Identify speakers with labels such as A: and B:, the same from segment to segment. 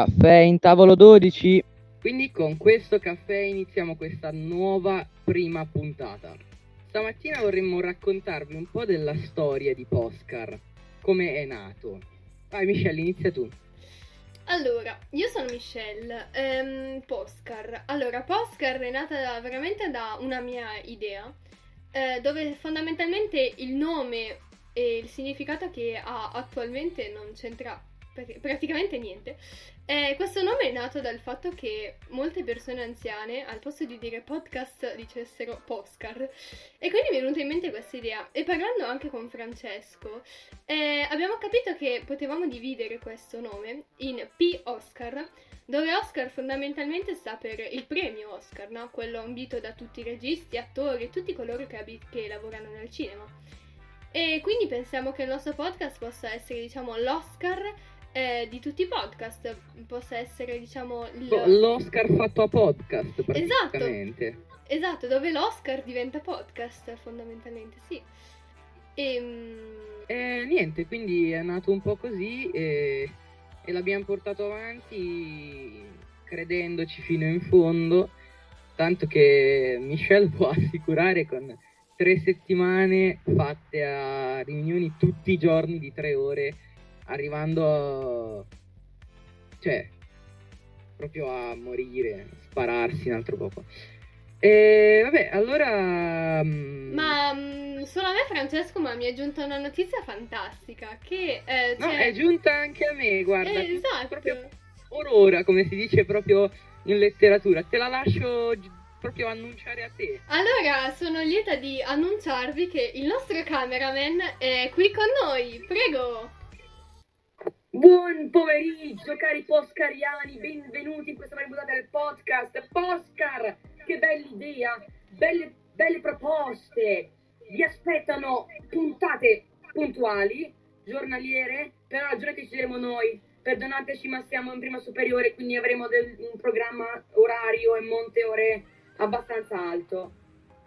A: Caffè in tavolo 12. Quindi con questo caffè iniziamo questa nuova prima puntata. Stamattina vorremmo raccontarvi un po' della storia di Poscar, come è nato. Vai Michelle, inizia tu.
B: Allora, io sono Michelle, ehm, Poscar. Allora, Poscar è nata veramente da una mia idea, eh, dove fondamentalmente il nome e il significato che ha attualmente non c'entra praticamente niente. Eh, questo nome è nato dal fatto che molte persone anziane, al posto di dire podcast, dicessero Poscar. E quindi mi è venuta in mente questa idea. E parlando anche con Francesco, eh, abbiamo capito che potevamo dividere questo nome in P. Oscar, dove Oscar fondamentalmente sta per il premio Oscar, no? quello ambito da tutti i registi, attori e tutti coloro che, ab- che lavorano nel cinema. E quindi pensiamo che il nostro podcast possa essere, diciamo, l'Oscar eh, di tutti i podcast. Possa essere, diciamo,
A: il... l'Oscar fatto a podcast, praticamente.
B: Esatto, esatto, dove l'Oscar diventa podcast, fondamentalmente, sì.
A: E, ehm, eh, niente, quindi è nato un po' così e, e l'abbiamo portato avanti credendoci fino in fondo, tanto che Michelle può assicurare con tre settimane fatte a riunioni tutti i giorni di tre ore, arrivando a... cioè, proprio a morire, spararsi un altro poco. E vabbè, allora...
B: Mm, ma um, solo a me Francesco, ma mi è giunta una notizia fantastica che...
A: Eh, cioè... No, è giunta anche a me, guarda.
B: Eh, esatto.
A: Proprio ora, come si dice proprio in letteratura. Te la lascio proprio annunciare a te.
B: Allora, sono lieta di annunciarvi che il nostro cameraman è qui con noi. Prego.
C: Buon pomeriggio cari poscariani, benvenuti in questa nuova puntata del podcast. Poscar, che bella idea, belle, belle proposte. Vi aspettano puntate puntuali, giornaliere, per la ragione che ci diremo noi. Perdonateci ma siamo in prima superiore, quindi avremo del, un programma orario e monte ore abbastanza alto.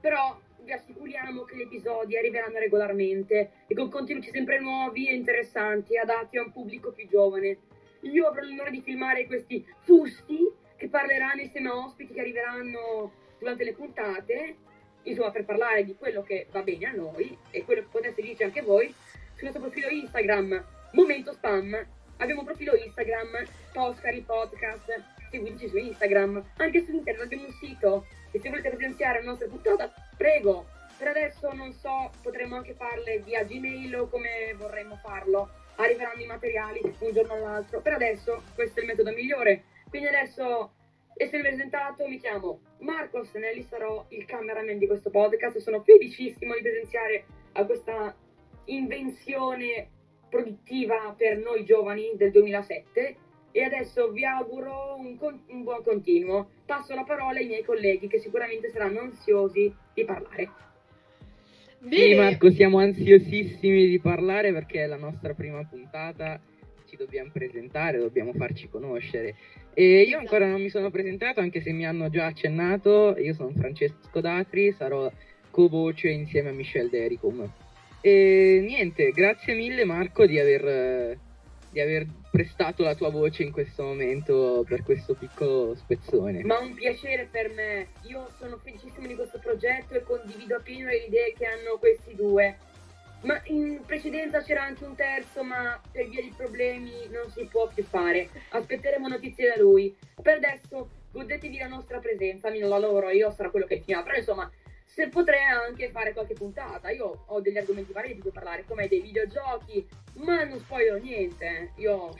C: Però vi assicuriamo che gli episodi arriveranno regolarmente e con contenuti sempre nuovi e interessanti, adatti a un pubblico più giovane. Io avrò l'onore di filmare questi fusti che parleranno insieme a ospiti che arriveranno durante le puntate, insomma per parlare di quello che va bene a noi e quello che potete dirci anche voi sul nostro profilo Instagram, Momento Spam. Abbiamo un profilo Instagram, Toscari Podcast, seguiteci su Instagram, anche su internet abbiamo un sito e se volete presenziare la nostra puntata, prego. Per adesso non so, potremmo anche farle via Gmail o come vorremmo farlo. Arriveranno i materiali un giorno all'altro. Per adesso questo è il metodo migliore. Quindi adesso, essendo presentato, mi chiamo Marco Senelli, sarò il cameraman di questo podcast. Sono felicissimo di presenziare a questa invenzione produttiva per noi giovani del 2007 e adesso vi auguro un, con- un, buon continuo. Passo la parola ai miei colleghi che sicuramente saranno ansiosi di parlare.
A: Sì, Marco, siamo ansiosissimi di parlare perché è la nostra prima puntata, ci dobbiamo presentare, dobbiamo farci conoscere. E io ancora non mi sono presentato, anche se mi hanno già accennato. Io sono Francesco Datri, sarò co-voce insieme a Michelle Dericum. E niente, grazie mille Marco di aver di aver prestato la tua voce in questo momento per questo piccolo spezzone.
C: Ma un piacere per me. Io sono felicissimo di questo progetto e condivido appieno le idee che hanno questi due. Ma in precedenza c'era anche un terzo, ma per via di problemi non si può più fare. Aspetteremo notizie da lui. Per adesso godetevi la nostra presenza, almeno la loro, io sarò quello che chiama. Però insomma, se potrei anche fare qualche puntata. Io ho degli argomenti vari di cui parlare, come dei videogiochi, ma non spoilerò niente. Io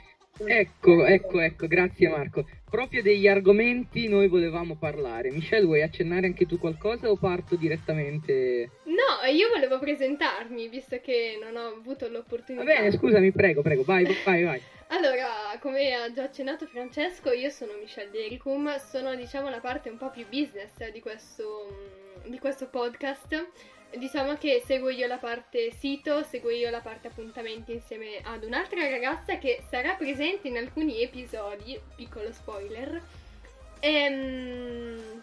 A: Ecco, ecco, ecco, grazie Marco. Proprio degli argomenti noi volevamo parlare. Michelle, vuoi accennare anche tu qualcosa o parto direttamente?
B: No, io volevo presentarmi, visto che non ho avuto l'opportunità.
A: Va bene, scusami, prego, prego, vai, vai, vai.
B: Allora, come ha già accennato Francesco, io sono Michelle Dericum, sono diciamo la parte un po' più business di questo di questo podcast. Diciamo che seguo io la parte sito, seguo io la parte appuntamenti insieme ad un'altra ragazza che sarà presente in alcuni episodi, piccolo spoiler. Ehm,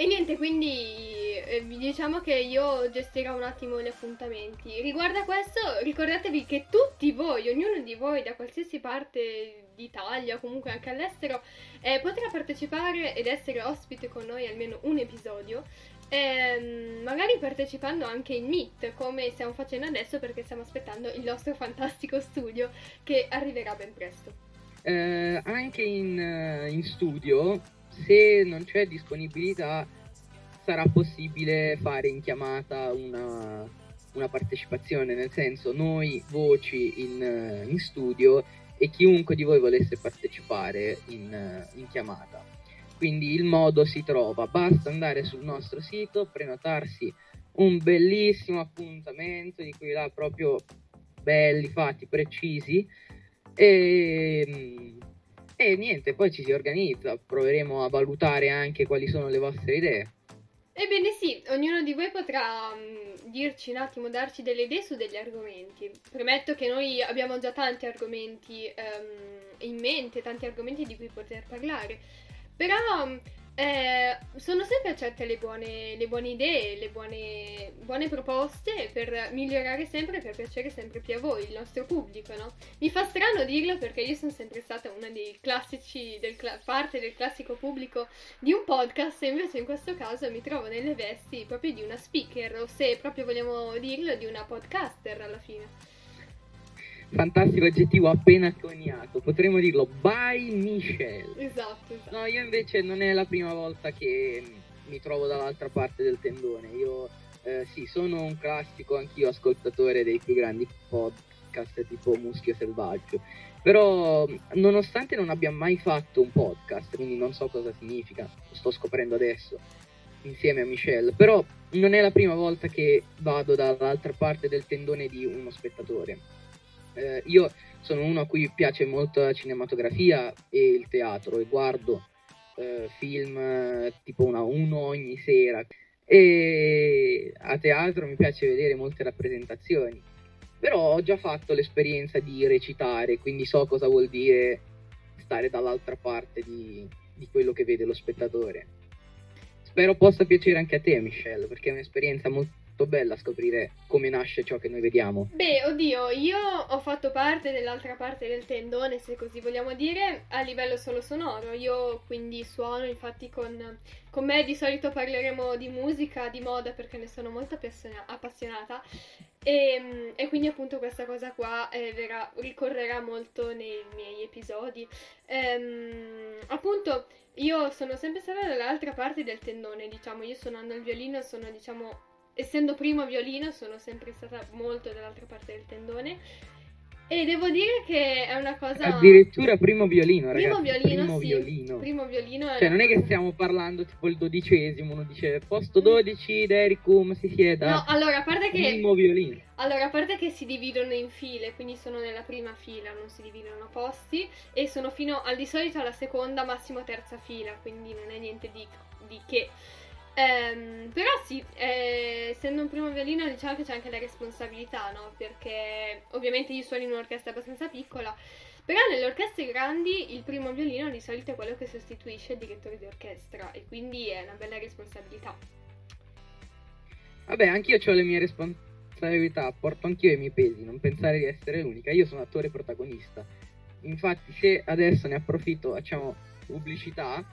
B: e niente, quindi eh, diciamo che io gestirò un attimo gli appuntamenti. Riguardo a questo, ricordatevi che tutti voi, ognuno di voi da qualsiasi parte d'Italia, comunque anche all'estero, eh, potrà partecipare ed essere ospite con noi almeno un episodio. Ehm, magari partecipando anche in Meet come stiamo facendo adesso perché stiamo aspettando il nostro fantastico studio che arriverà ben presto.
A: Eh, anche in, eh, in studio, se non c'è disponibilità, sarà possibile fare in chiamata una, una partecipazione, nel senso noi voci in, in, studio e chiunque di voi volesse partecipare in, in chiamata. Quindi il modo si trova, basta andare sul nostro sito, prenotarsi un bellissimo appuntamento di cui là proprio belli, fatti, precisi e, e niente, poi ci si organizza, proveremo a valutare anche quali sono le vostre idee.
B: Ebbene sì, ognuno di voi potrà um, dirci un attimo, darci delle idee su degli argomenti. Premetto che noi abbiamo già tanti argomenti um, in mente, tanti argomenti di cui poter parlare. Però um, eh, sono sempre accette le buone, le buone idee, le buone, buone, proposte per migliorare sempre, per piacere sempre più a voi, il nostro pubblico, no? Mi fa strano dirlo perché io sono sempre stata una dei classici, del parte del classico pubblico di un podcast e invece in questo caso mi trovo nelle vesti proprio di una speaker o se proprio vogliamo dirlo di una podcaster alla fine
A: fantastico aggettivo appena coniato. Potremmo dirlo by Michelle.
B: Esatto, esatto.
A: No, io invece non è la prima volta che mi trovo dall'altra parte del tendone. Io eh, sì, sono un classico, anch'io ascoltatore dei più grandi podcast tipo Muschio Selvaggio. Però, nonostante non abbia mai fatto un podcast, quindi non so cosa significa, lo sto scoprendo adesso insieme a Michelle, però non è la prima volta che vado dall'altra parte del tendone di uno spettatore eh, io sono uno a cui piace molto la cinematografia e il teatro e guardo eh, film eh, tipo una, uno ogni sera. E a teatro mi piace vedere molte rappresentazioni. Però ho già fatto l'esperienza di recitare quindi so cosa vuol dire stare dall'altra parte di, di quello che vede lo spettatore. Spero possa piacere anche a te Michelle perché è un'esperienza molto molto bella scoprire come nasce ciò che noi vediamo.
B: Beh, oddio, io ho fatto parte dell'altra parte del tendone, se così vogliamo dire, a livello solo sonoro. Io quindi suono, infatti con, con me di solito parleremo di musica, di moda, perché ne sono molto appassionata. E, e, quindi appunto questa cosa qua eh, verrà, ricorrerà molto nei miei episodi. Ehm, appunto, io sono sempre stata dall'altra parte del tendone, diciamo, io suonando il violino sono, diciamo, essendo primo violino sono sempre stata molto dall'altra parte del tendone. E devo dire che è una cosa
A: addirittura primo violino
B: primo
A: ragazzi
B: violino
A: primo
B: sì.
A: violino.
B: Primo violino
A: cioè non è che stiamo parlando tipo il dodicesimo uno dice posto 12 Dericum si sieda.
B: No allora a parte che
A: primo violino.
B: allora a parte che si dividono in file quindi sono nella prima fila non si dividono posti e sono fino al di solito alla seconda massimo terza fila quindi non è niente di, di che Ehm, però sì, eh, essendo un primo violino diciamo che c'è anche la responsabilità, no? Perché ovviamente io suono in un'orchestra abbastanza piccola, però nelle orchestre grandi il primo violino di solito è quello che sostituisce il direttore di orchestra e quindi è una bella responsabilità.
A: Vabbè, anch'io ho le mie responsabilità, porto anch'io i miei pesi, non pensare di essere l'unica, io sono attore protagonista. Infatti se adesso ne approfitto, facciamo pubblicità,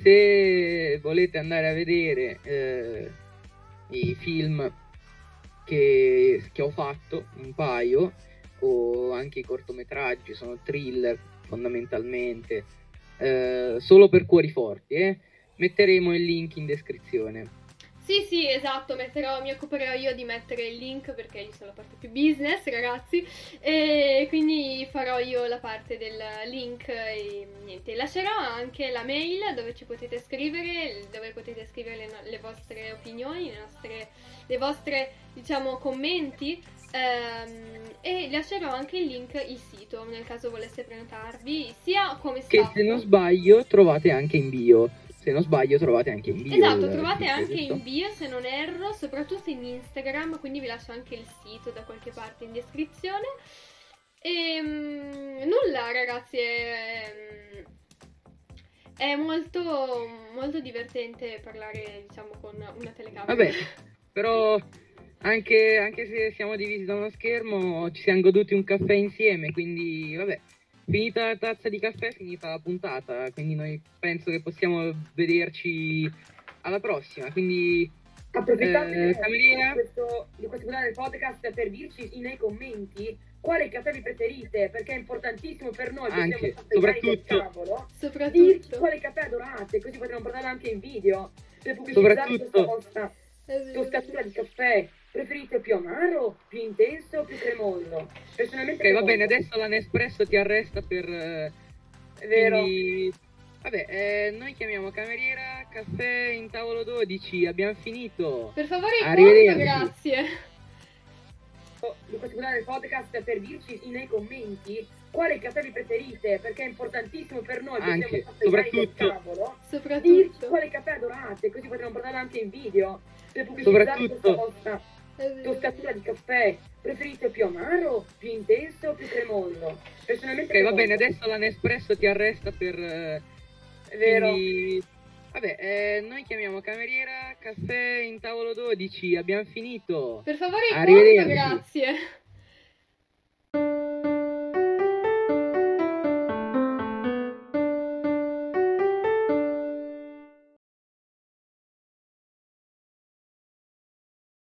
A: se volete andare a vedere eh, i film che, che, ho fatto, un paio, o anche i cortometraggi, sono thriller fondamentalmente, eh, solo per cuori forti, eh? metteremo il link in descrizione.
B: Sì, sì, esatto, metterò, mi occuperò io di mettere il link perché io sono la parte più business, ragazzi, e quindi farò io la parte del link e niente. Lascerò anche la mail dove ci potete scrivere, dove potete scrivere le, le vostre opinioni, le, nostre, le vostre, diciamo, commenti ehm, e lascerò anche il link, il sito, nel caso voleste prenotarvi, sia come
A: staff. Che se non sbaglio trovate anche in bio se non sbaglio trovate anche in bio.
B: Esatto, trovate anche giusto? in bio se non erro, soprattutto in Instagram, quindi vi lascio anche il sito da qualche parte in descrizione. E ehm, nulla ragazzi, è, È molto, molto divertente parlare, diciamo, con una telecamera.
A: Vabbè, però anche, anche se siamo divisi da uno schermo, ci siamo goduti un caffè insieme, quindi vabbè. Finita la tazza di caffè, finita la puntata, quindi noi penso che possiamo vederci alla prossima. Quindi
C: Approfittate
A: Eh,
C: di, questo, di questa puntata del podcast per dirci nei commenti quale caffè vi preferite, perché è importantissimo per noi che
A: Anche, soprattutto.
C: cavolo. Dirci
B: Soprattutto.
C: quale caffè adorate, così potremo portarlo anche in video per pubblicizzare
A: Soprattutto.
C: questa vostra tostatura di caffè. Preferite più amaro, più intenso o più cremoso? Personalmente
A: Ok, va bene, adesso la Nespresso ti arresta per... eh,
C: È vero.
A: Quindi, vabbè, eh, noi chiamiamo cameriera, caffè in tavolo 12, abbiamo finito.
B: Per favore, il
A: Arrivederci.
B: grazie.
C: di questa puntata del podcast per dirci nei commenti quale caffè vi preferite, perché è importantissimo per noi che
A: Anche,
C: siamo appassionati del
A: soprattutto.
C: cavolo. Dirci
B: Soprattutto.
C: quale caffè adorate, così potremo portarlo anche in video per pubblicizzare
A: Soprattutto.
C: questa vostra Tostatura di caffè. Preferite più amaro, più intenso o più cremoso? Personalmente
A: Ok, va
C: cremoso.
A: bene, adesso la Nespresso ti arresta per... eh,
C: È vero.
A: Quindi, vabbè, eh, noi chiamiamo cameriera, caffè in tavolo 12, abbiamo finito.
B: Per favore, il
A: Arrivederci.
B: grazie.